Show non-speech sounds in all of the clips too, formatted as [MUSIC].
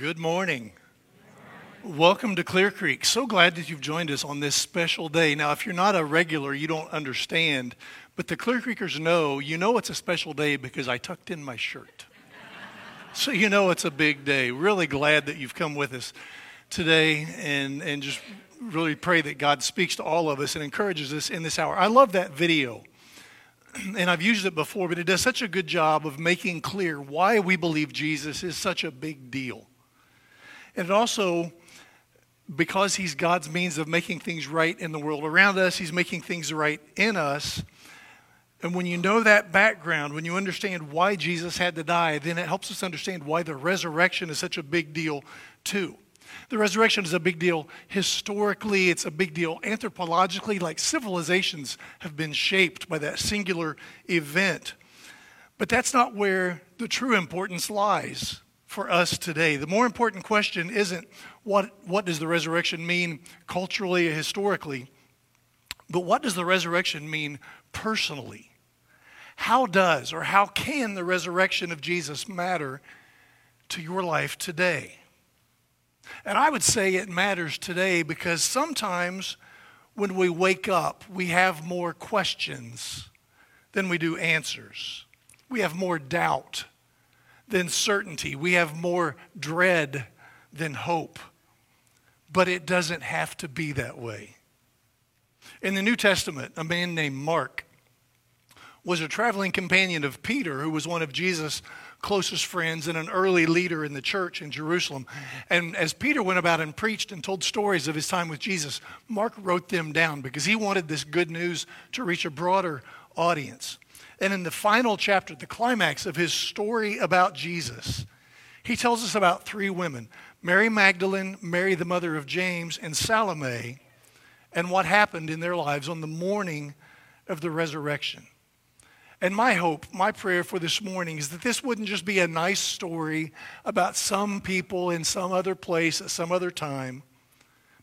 Good morning. Welcome to Clear Creek. So glad that you've joined us on this special day. Now, if you're not a regular, you don't understand, but the Clear Creekers know, you know it's a special day because I tucked in my shirt. so you know it's a big day. Really glad that you've come with us today and, and just really pray that God speaks to all of us and encourages us in this hour. I love that video [CLEARS THROAT] and I've used it before, but it does such a good job of making clear why we believe Jesus is such a big deal. And also, because he's God's means of making things right in the world around us, he's making things right in us. And when you know that background, when you understand why Jesus had to die, then it helps us understand why the resurrection is such a big deal, too. The resurrection is a big deal historically, it's a big deal anthropologically, like civilizations have been shaped by that singular event. But that's not where the true importance lies for us today. The more important question isn't what, what does the resurrection mean culturally, historically, but what does the resurrection mean personally? How does or how can the resurrection of Jesus matter to your life today? And I would say it matters today because sometimes when we wake up, we have more questions than we do answers. We have more doubt than certainty. We have more dread than hope. But it doesn't have to be that way. In the New Testament, a man named Mark was a traveling companion of Peter, who was one of Jesus' closest friends and an early leader in the church in Jerusalem. And as Peter went about and preached and told stories of his time with Jesus, Mark wrote them down because he wanted this good news to reach a broader audience. And in the final chapter, the climax of his story about Jesus, he tells us about three women Mary Magdalene, Mary, the mother of James, and Salome, and what happened in their lives on the morning of the resurrection. And my hope, my prayer for this morning is that this wouldn't just be a nice story about some people in some other place at some other time,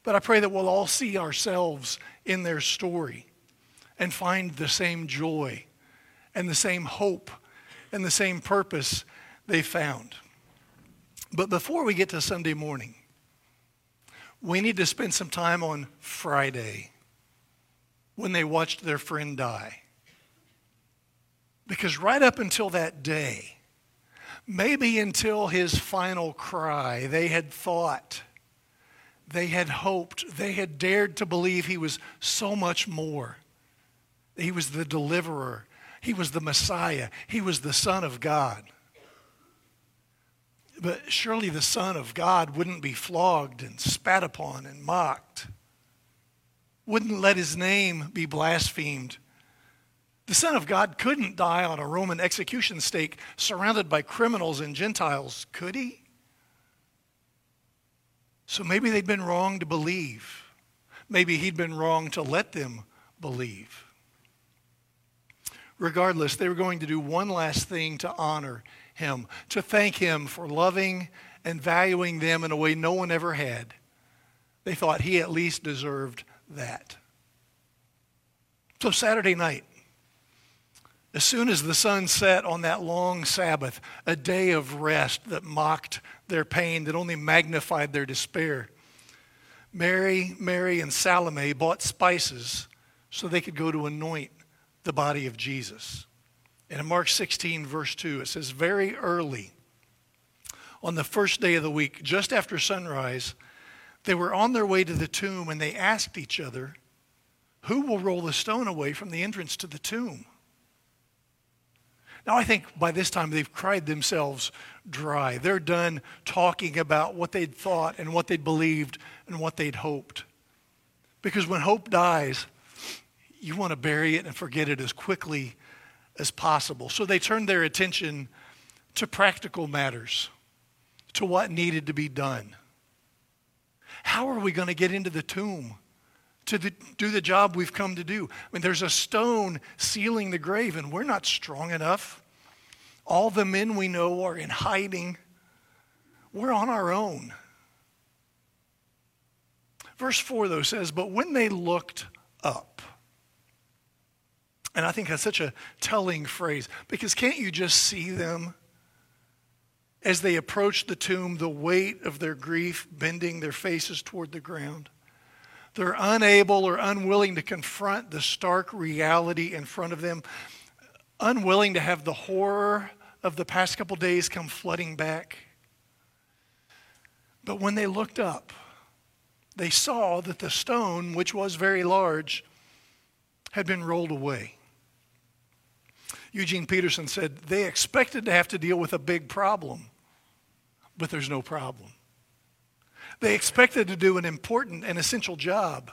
but I pray that we'll all see ourselves in their story and find the same joy and the same hope and the same purpose they found. But before we get to Sunday morning, we need to spend some time on Friday when they watched their friend die. Because right up until that day, maybe until his final cry, they had thought, they had hoped, they had dared to believe he was so much more. He was the deliverer, he was the Messiah. He was the Son of God. But surely the Son of God wouldn't be flogged and spat upon and mocked, wouldn't let his name be blasphemed. The Son of God couldn't die on a Roman execution stake surrounded by criminals and Gentiles, could he? So maybe they'd been wrong to believe. Maybe he'd been wrong to let them believe regardless, they were going to do one last thing to honor him, to thank him for loving and valuing them in a way no one ever had. They thought he at least deserved that. So, Saturday night, as soon as the sun set on that long Sabbath, a day of rest that mocked their pain, that only magnified their despair, Mary, Mary, and Salome bought spices so they could go to anoint the body of Jesus. And in Mark 16, verse 2, it says, Very early on the first day of the week, just after sunrise, they were on their way to the tomb and they asked each other, Who will roll the stone away from the entrance to the tomb? Now, I think by this time they've cried themselves dry. They're done talking about what they'd thought and what they'd believed and what they'd hoped. Because when hope dies, you want to bury it and forget it as quickly as possible. So they turned their attention to practical matters, to what needed to be done. How are we going to get into the tomb to the, do the job we've come to do? I mean, there's a stone sealing the grave, and we're not strong enough. All the men we know are in hiding. We're on our own. Verse 4, though, says, But when they looked up, and I think that's such a telling phrase because can't you just see them? as they approach the tomb, the weight of their grief bending their faces toward the ground. They're unable or unwilling to confront the stark reality in front of them, unwilling to have the horror of the past couple days come flooding back. But when they looked up, they saw that the stone, which was very large, had been rolled away. Eugene Peterson said they expected to have to deal with a big problem, but there's no problem. They expected to do an important and essential job,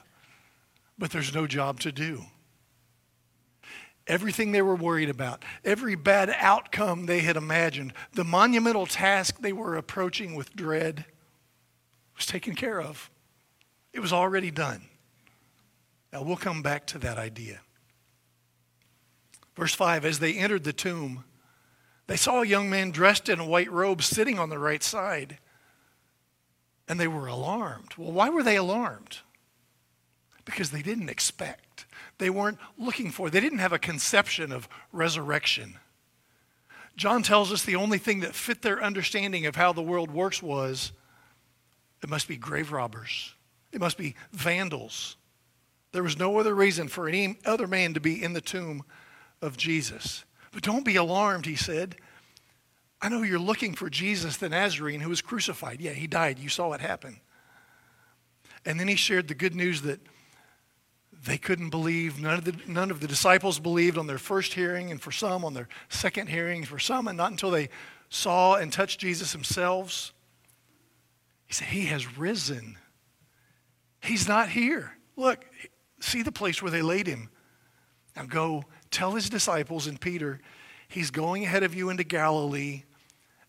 but there's no job to do. Everything they were worried about, every bad outcome they had imagined, the monumental task they were approaching with dread was taken care of. It was already done. Now we'll come back to that idea. Verse 5 As they entered the tomb, they saw a young man dressed in a white robe sitting on the right side, and they were alarmed. Well, why were they alarmed? Because they didn't expect. They weren't looking for, they didn't have a conception of resurrection. John tells us the only thing that fit their understanding of how the world works was it must be grave robbers, it must be vandals. There was no other reason for any other man to be in the tomb of Jesus. But don't be alarmed, he said. I know you're looking for Jesus the Nazarene who was crucified. Yeah, he died. You saw it happen. And then he shared the good news that they couldn't believe. None of, the, none of the disciples believed on their first hearing, and for some on their second hearing, for some, and not until they saw and touched Jesus themselves. He said, He has risen. He's not here. Look, see the place where they laid him. Now go tell his disciples and Peter, he's going ahead of you into Galilee,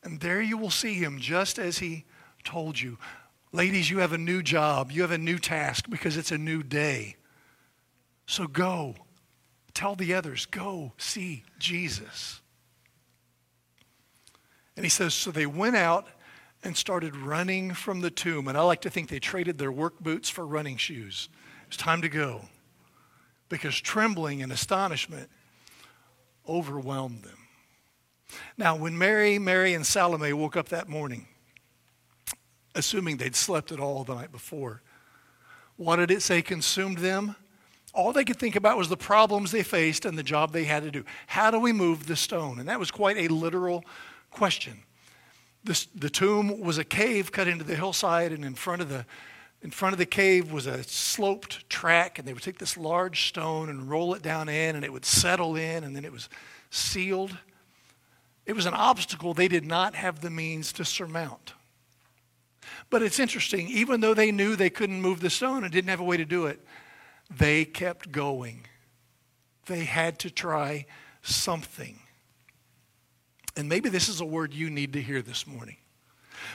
and there you will see him just as he told you. Ladies, you have a new job. You have a new task because it's a new day. So go. Tell the others, go see Jesus. And he says, so they went out and started running from the tomb. And I like to think they traded their work boots for running shoes. It's time to go because trembling and astonishment overwhelmed them. Now, when Mary, Mary, and Salome woke up that morning, assuming they'd slept at all the night before, what did it say consumed them? All they could think about was the problems they faced and the job they had to do. How do we move the stone? And that was quite a literal question. This, the tomb was a cave cut into the hillside, and in front of the in front of the cave was a sloped track, and they would take this large stone and roll it down in, and it would settle in, and then it was sealed. It was an obstacle they did not have the means to surmount. But it's interesting, even though they knew they couldn't move the stone and didn't have a way to do it, they kept going. They had to try something. And maybe this is a word you need to hear this morning.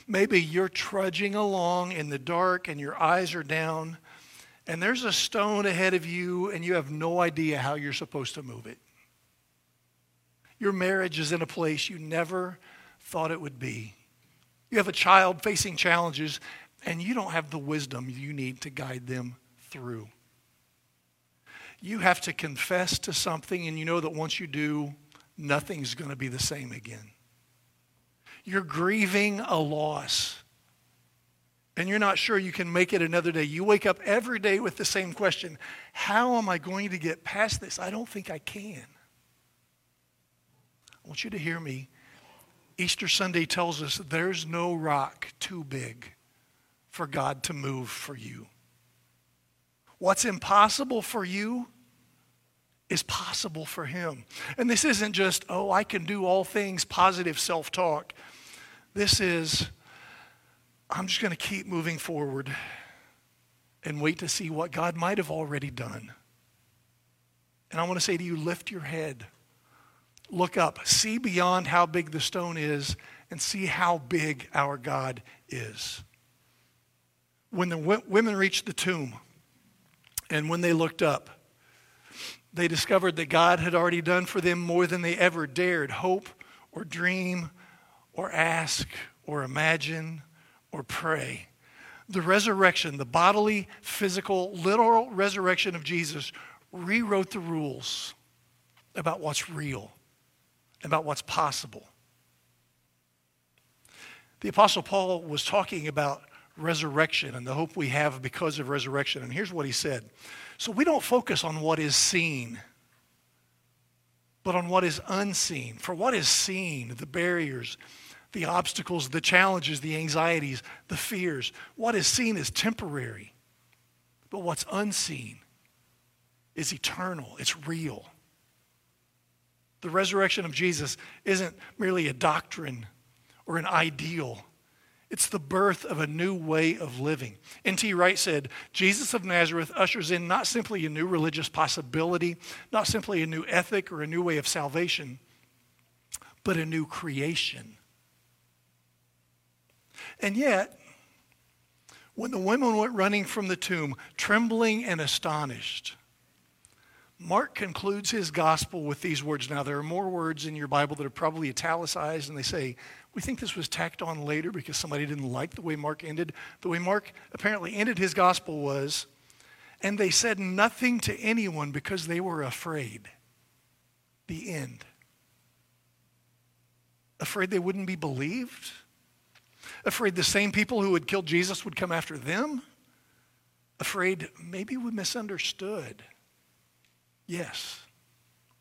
Maybe you're trudging along in the dark and your eyes are down, and there's a stone ahead of you, and you have no idea how you're supposed to move it. Your marriage is in a place you never thought it would be. You have a child facing challenges, and you don't have the wisdom you need to guide them through. You have to confess to something, and you know that once you do, nothing's going to be the same again. You're grieving a loss. And you're not sure you can make it another day. You wake up every day with the same question How am I going to get past this? I don't think I can. I want you to hear me. Easter Sunday tells us there's no rock too big for God to move for you. What's impossible for you is possible for Him. And this isn't just, oh, I can do all things, positive self talk. This is, I'm just going to keep moving forward and wait to see what God might have already done. And I want to say to you, lift your head. Look up. See beyond how big the stone is and see how big our God is. When the w- women reached the tomb and when they looked up, they discovered that God had already done for them more than they ever dared hope or dream or ask or imagine or pray. The resurrection, the bodily, physical, literal resurrection of Jesus rewrote the rules about what's real, about what's possible. The Apostle Paul was talking about resurrection and the hope we have because of resurrection. And here's what he said So we don't focus on what is seen, but on what is unseen. For what is seen, the barriers, the obstacles, the challenges, the anxieties, the fears, what is seen is temporary. But what's unseen is eternal, it's real. The resurrection of Jesus isn't merely a doctrine or an ideal. It's the birth of a new way of living. N.T. Wright said Jesus of Nazareth ushers in not simply a new religious possibility, not simply a new ethic or a new way of salvation, but a new creation. And yet, when the women went running from the tomb, trembling and astonished, Mark concludes his gospel with these words. Now, there are more words in your Bible that are probably italicized, and they say, We think this was tacked on later because somebody didn't like the way Mark ended. The way Mark apparently ended his gospel was, And they said nothing to anyone because they were afraid. The end. Afraid they wouldn't be believed? Afraid the same people who had killed Jesus would come after them? Afraid maybe we misunderstood? Yes,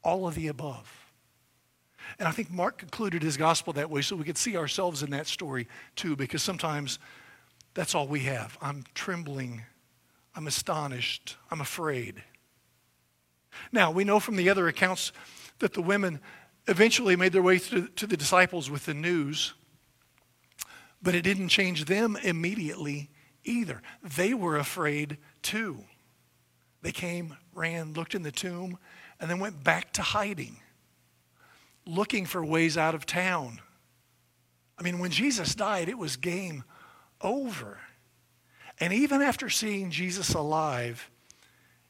all of the above. And I think Mark concluded his gospel that way so we could see ourselves in that story too, because sometimes that's all we have. I'm trembling, I'm astonished, I'm afraid. Now, we know from the other accounts that the women eventually made their way to, to the disciples with the news, but it didn't change them immediately either. They were afraid too. They came, ran, looked in the tomb, and then went back to hiding, looking for ways out of town. I mean, when Jesus died, it was game over. And even after seeing Jesus alive,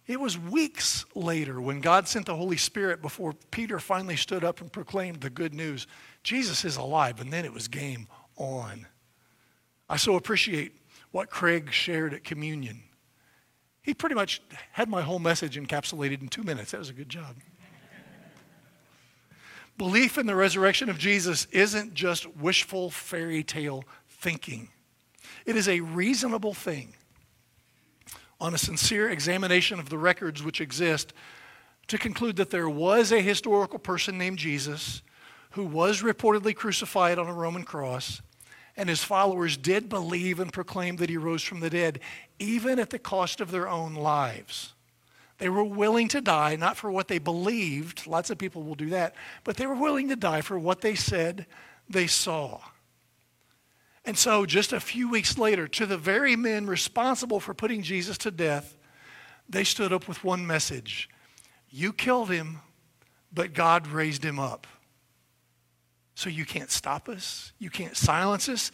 it was weeks later when God sent the Holy Spirit before Peter finally stood up and proclaimed the good news Jesus is alive, and then it was game on. I so appreciate what Craig shared at communion. He pretty much had my whole message encapsulated in two minutes. That was a good job. Belief in the resurrection of Jesus isn't just wishful fairy tale thinking, it is a reasonable thing on a sincere examination of the records which exist to conclude that there was a historical person named Jesus who was reportedly crucified on a Roman cross and his followers did believe and proclaim that he rose from the dead, even at the cost of their own lives. They were willing to die, not for what they believed, lots of people will do that, but they were willing to die for what they said they saw. And so, just a few weeks later, to the very men responsible for putting Jesus to death, they stood up with one message You killed him, but God raised him up. So you can't stop us. You can't silence us.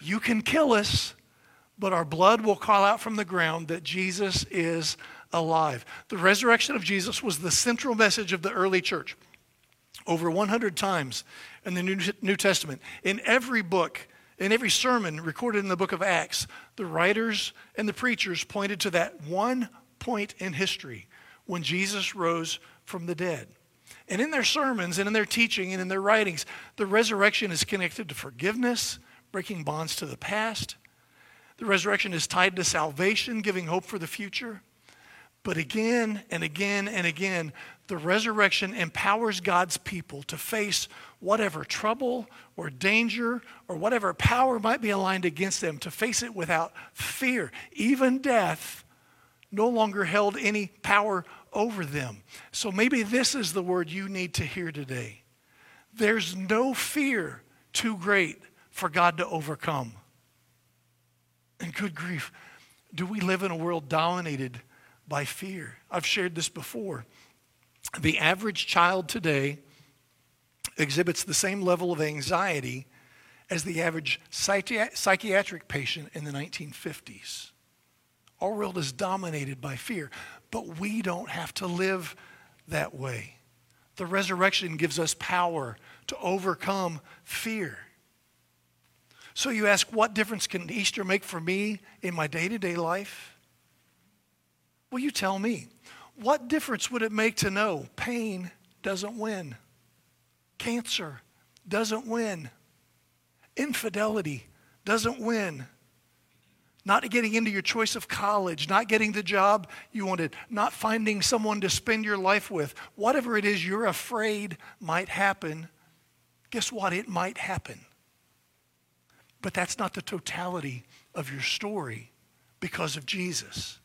You can kill us, but our blood will call out from the ground that Jesus is alive. The resurrection of Jesus was the central message of the early church. Over 100 times in the New Testament, in every book, in every sermon recorded in the book of Acts, the writers and the preachers pointed to that one point in history when Jesus rose from the dead. And in their sermons and in their teaching and in their writings, the resurrection is connected to forgiveness, breaking bonds to the past. The resurrection is tied to salvation, giving hope for the future. But again and again and again, the resurrection empowers God's people to face whatever trouble or danger or whatever power might be aligned against them, to face it without fear. Even death no longer held any power over them. So maybe this is the word you need to hear today. There's no fear too great for God to overcome. And good grief, do we live in a world dominated by fear? I've shared this before. The average child today exhibits the same level of anxiety as the average psychiatric patient in the 1950s. Our world is dominated by fear, but we don't have to live that way. The resurrection gives us power to overcome fear. So you ask, what difference can Easter make for me in my day to day life? Well, you tell me. What difference would it make to know pain doesn't win? Cancer doesn't win. Infidelity doesn't win. Not getting into your choice of college, not getting the job you wanted, not finding someone to spend your life with, whatever it is you're afraid might happen, guess what? It might happen. But that's not the totality of your story because of Jesus.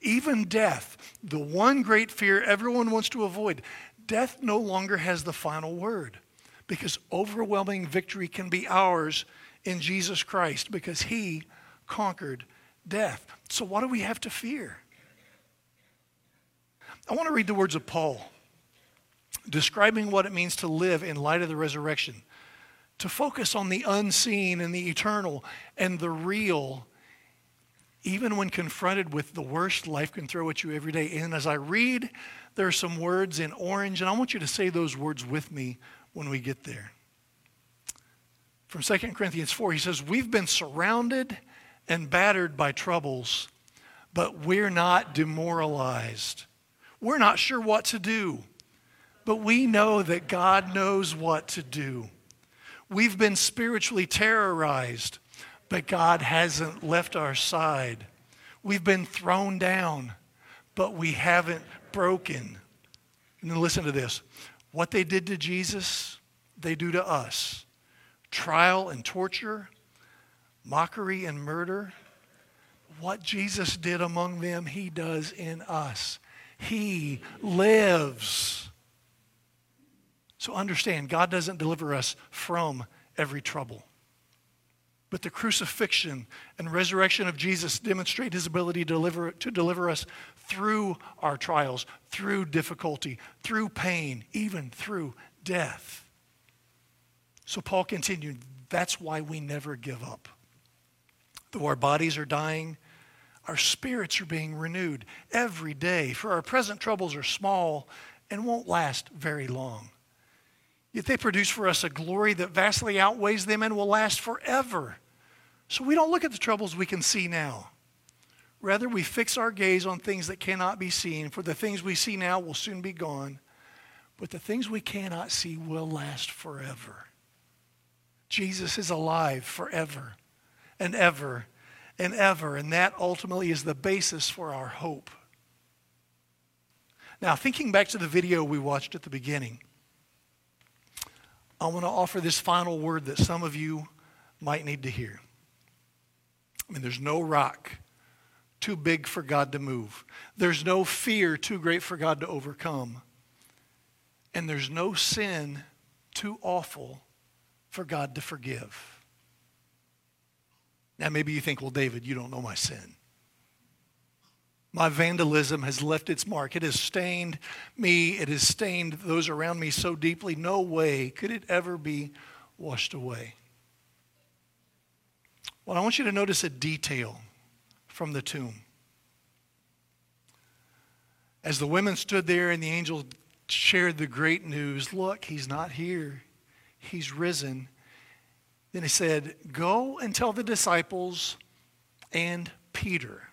Even death, the one great fear everyone wants to avoid, death no longer has the final word because overwhelming victory can be ours in Jesus Christ because he conquered death. So, what do we have to fear? I want to read the words of Paul describing what it means to live in light of the resurrection, to focus on the unseen and the eternal and the real, even when confronted with the worst life can throw at you every day. And as I read, there are some words in orange, and I want you to say those words with me when we get there. From 2 Corinthians 4, he says, We've been surrounded and battered by troubles, but we're not demoralized. We're not sure what to do, but we know that God knows what to do. We've been spiritually terrorized, but God hasn't left our side. We've been thrown down, but we haven't broken. And then listen to this what they did to Jesus, they do to us trial and torture, mockery and murder. What Jesus did among them, he does in us. He lives. So understand, God doesn't deliver us from every trouble. But the crucifixion and resurrection of Jesus demonstrate his ability to deliver, to deliver us through our trials, through difficulty, through pain, even through death. So Paul continued, that's why we never give up. Though our bodies are dying, our spirits are being renewed every day, for our present troubles are small and won't last very long. Yet they produce for us a glory that vastly outweighs them and will last forever. So we don't look at the troubles we can see now. Rather, we fix our gaze on things that cannot be seen, for the things we see now will soon be gone, but the things we cannot see will last forever. Jesus is alive forever and ever and ever, and that ultimately is the basis for our hope. Now, thinking back to the video we watched at the beginning, I want to offer this final word that some of you might need to hear. I mean, there's no rock too big for God to move, there's no fear too great for God to overcome, and there's no sin too awful for God to forgive. Now, maybe you think, well, David, you don't know my sin. My vandalism has left its mark. It has stained me. It has stained those around me so deeply. No way could it ever be washed away. Well, I want you to notice a detail from the tomb. As the women stood there and the angel shared the great news look, he's not here he's risen. Then he said, Go and tell the disciples and Peter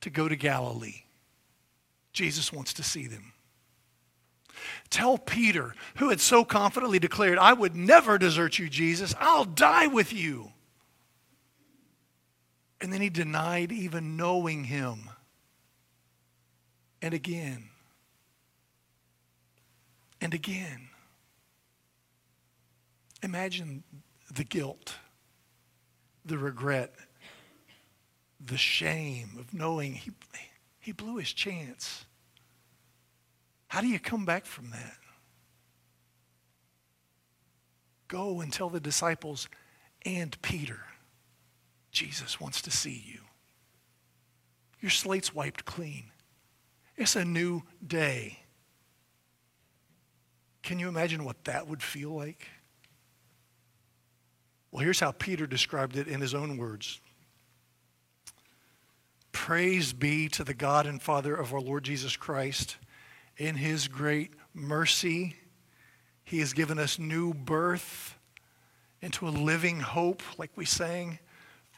to go to Galilee. Jesus wants to see them. Tell Peter, who had so confidently declared, I would never desert you, Jesus, I'll die with you. And then he denied even knowing him. And again. And again. Imagine the guilt, the regret, the shame of knowing he, he blew his chance. How do you come back from that? Go and tell the disciples and Peter, Jesus wants to see you. Your slate's wiped clean. It's a new day. Can you imagine what that would feel like? Well, here's how Peter described it in his own words Praise be to the God and Father of our Lord Jesus Christ. In his great mercy, he has given us new birth into a living hope, like we sang,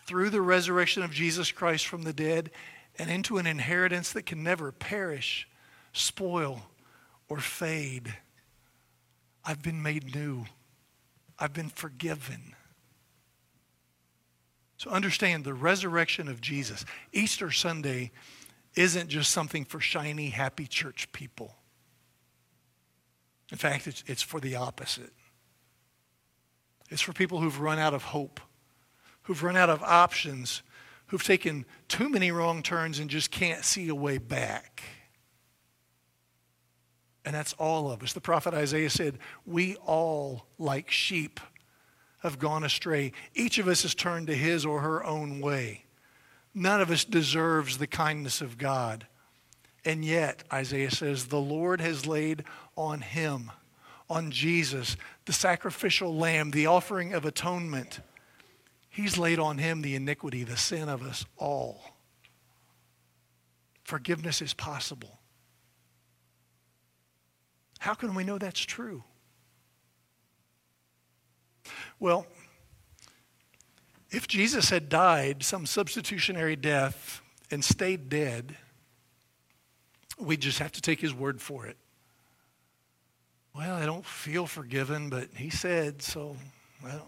through the resurrection of Jesus Christ from the dead, and into an inheritance that can never perish, spoil, or fade. I've been made new. I've been forgiven. So understand the resurrection of Jesus. Easter Sunday isn't just something for shiny, happy church people. In fact, it's, it's for the opposite. It's for people who've run out of hope, who've run out of options, who've taken too many wrong turns and just can't see a way back. And that's all of us. The prophet Isaiah said, We all, like sheep, have gone astray. Each of us has turned to his or her own way. None of us deserves the kindness of God. And yet, Isaiah says, the Lord has laid on him, on Jesus, the sacrificial lamb, the offering of atonement. He's laid on him the iniquity, the sin of us all. Forgiveness is possible. How can we know that's true? Well, if Jesus had died some substitutionary death and stayed dead, we just have to take his word for it. Well, I don't feel forgiven, but he said, so well.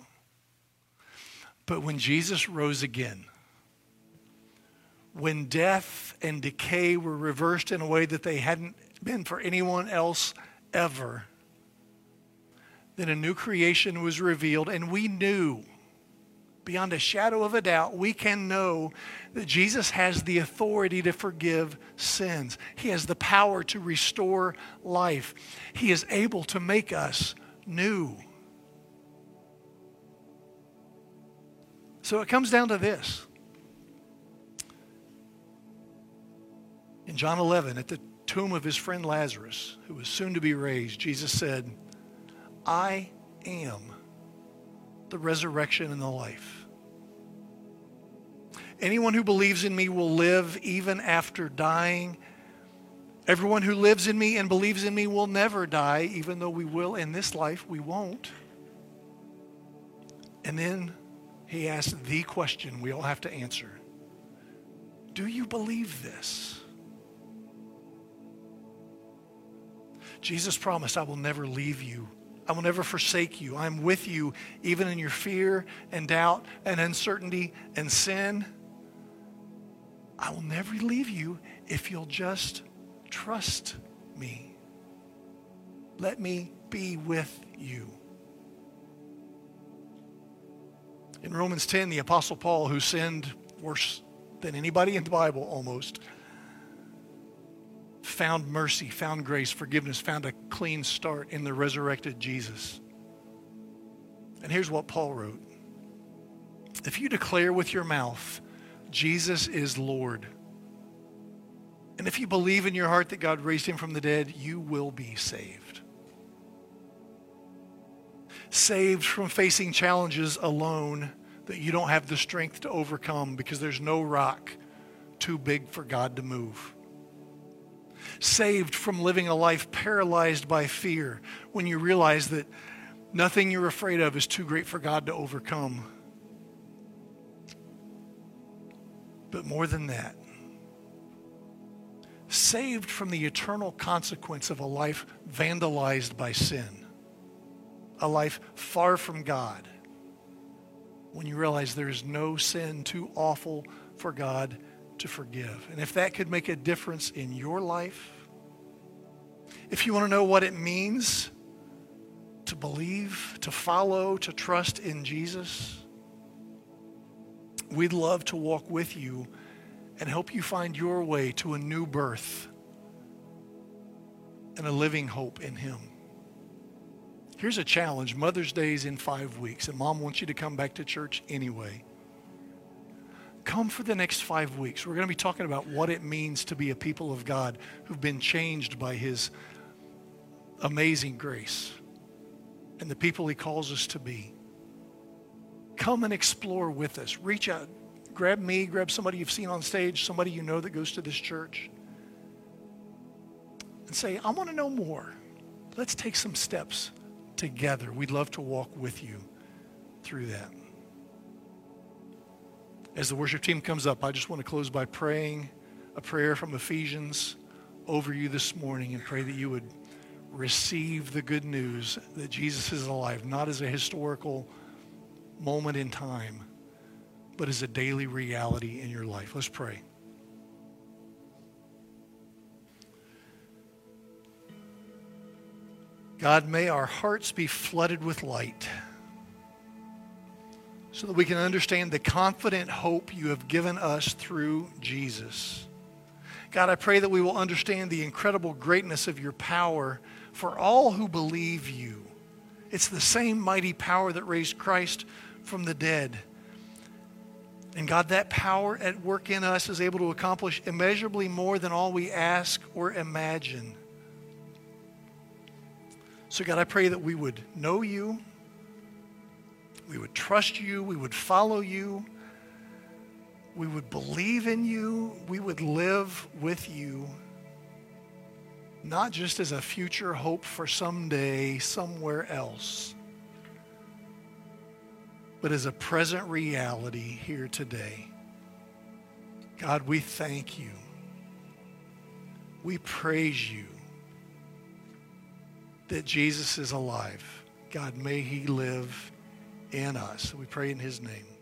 But when Jesus rose again, when death and decay were reversed in a way that they hadn't been for anyone else ever, then a new creation was revealed, and we knew beyond a shadow of a doubt, we can know that Jesus has the authority to forgive sins. He has the power to restore life. He is able to make us new. So it comes down to this. In John 11, at the tomb of his friend Lazarus, who was soon to be raised, Jesus said, I am the resurrection and the life. Anyone who believes in me will live even after dying. Everyone who lives in me and believes in me will never die, even though we will in this life, we won't. And then he asks the question we all have to answer Do you believe this? Jesus promised, I will never leave you I will never forsake you. I'm with you even in your fear and doubt and uncertainty and sin. I will never leave you if you'll just trust me. Let me be with you. In Romans 10, the Apostle Paul, who sinned worse than anybody in the Bible almost, found mercy, found grace, forgiveness, found a clean start in the resurrected Jesus. And here's what Paul wrote If you declare with your mouth, Jesus is Lord, and if you believe in your heart that God raised him from the dead, you will be saved. Saved from facing challenges alone that you don't have the strength to overcome because there's no rock too big for God to move saved from living a life paralyzed by fear when you realize that nothing you're afraid of is too great for God to overcome. But more than that, saved from the eternal consequence of a life vandalized by sin, a life far from God, when you realize there is no sin too awful for God to forgive. And if that could make a difference in your life, if you want to know what it means to believe, to follow, to trust in Jesus, we'd love to walk with you and help you find your way to a new birth and a living hope in Him. Here's a challenge Mother's Day is in five weeks, and Mom wants you to come back to church anyway come for the next five weeks. We're going to be talking about what it means to be a people of God who've been changed by his amazing grace and the people he calls us to be. Come and explore with us. Reach out. Grab me, grab somebody you've seen on stage, somebody you know that goes to this church, and say, I want to know more. Let's take some steps together. We'd love to walk with you through that. As the worship team comes up, I just want to close by praying a prayer from Ephesians over you this morning and pray that you would receive the good news that Jesus is alive, not as a historical moment in time, but as a daily reality in your life. Let's pray. God, may our hearts be flooded with light so that we can understand the confident hope you have given us through Jesus. God, I pray that we will understand the incredible greatness of your power for all who believe you. It's the same mighty power that raised Christ from the dead. And God, that power at work in us is able to accomplish immeasurably more than all we ask or imagine. So, God, I pray that we would know you, we would trust you, we would follow you, we would believe in you, we would live with you, not just as a future hope for someday somewhere else, but as a present reality here today. God, we thank you. We praise you that Jesus is alive. God, may he live in us. We pray in his name.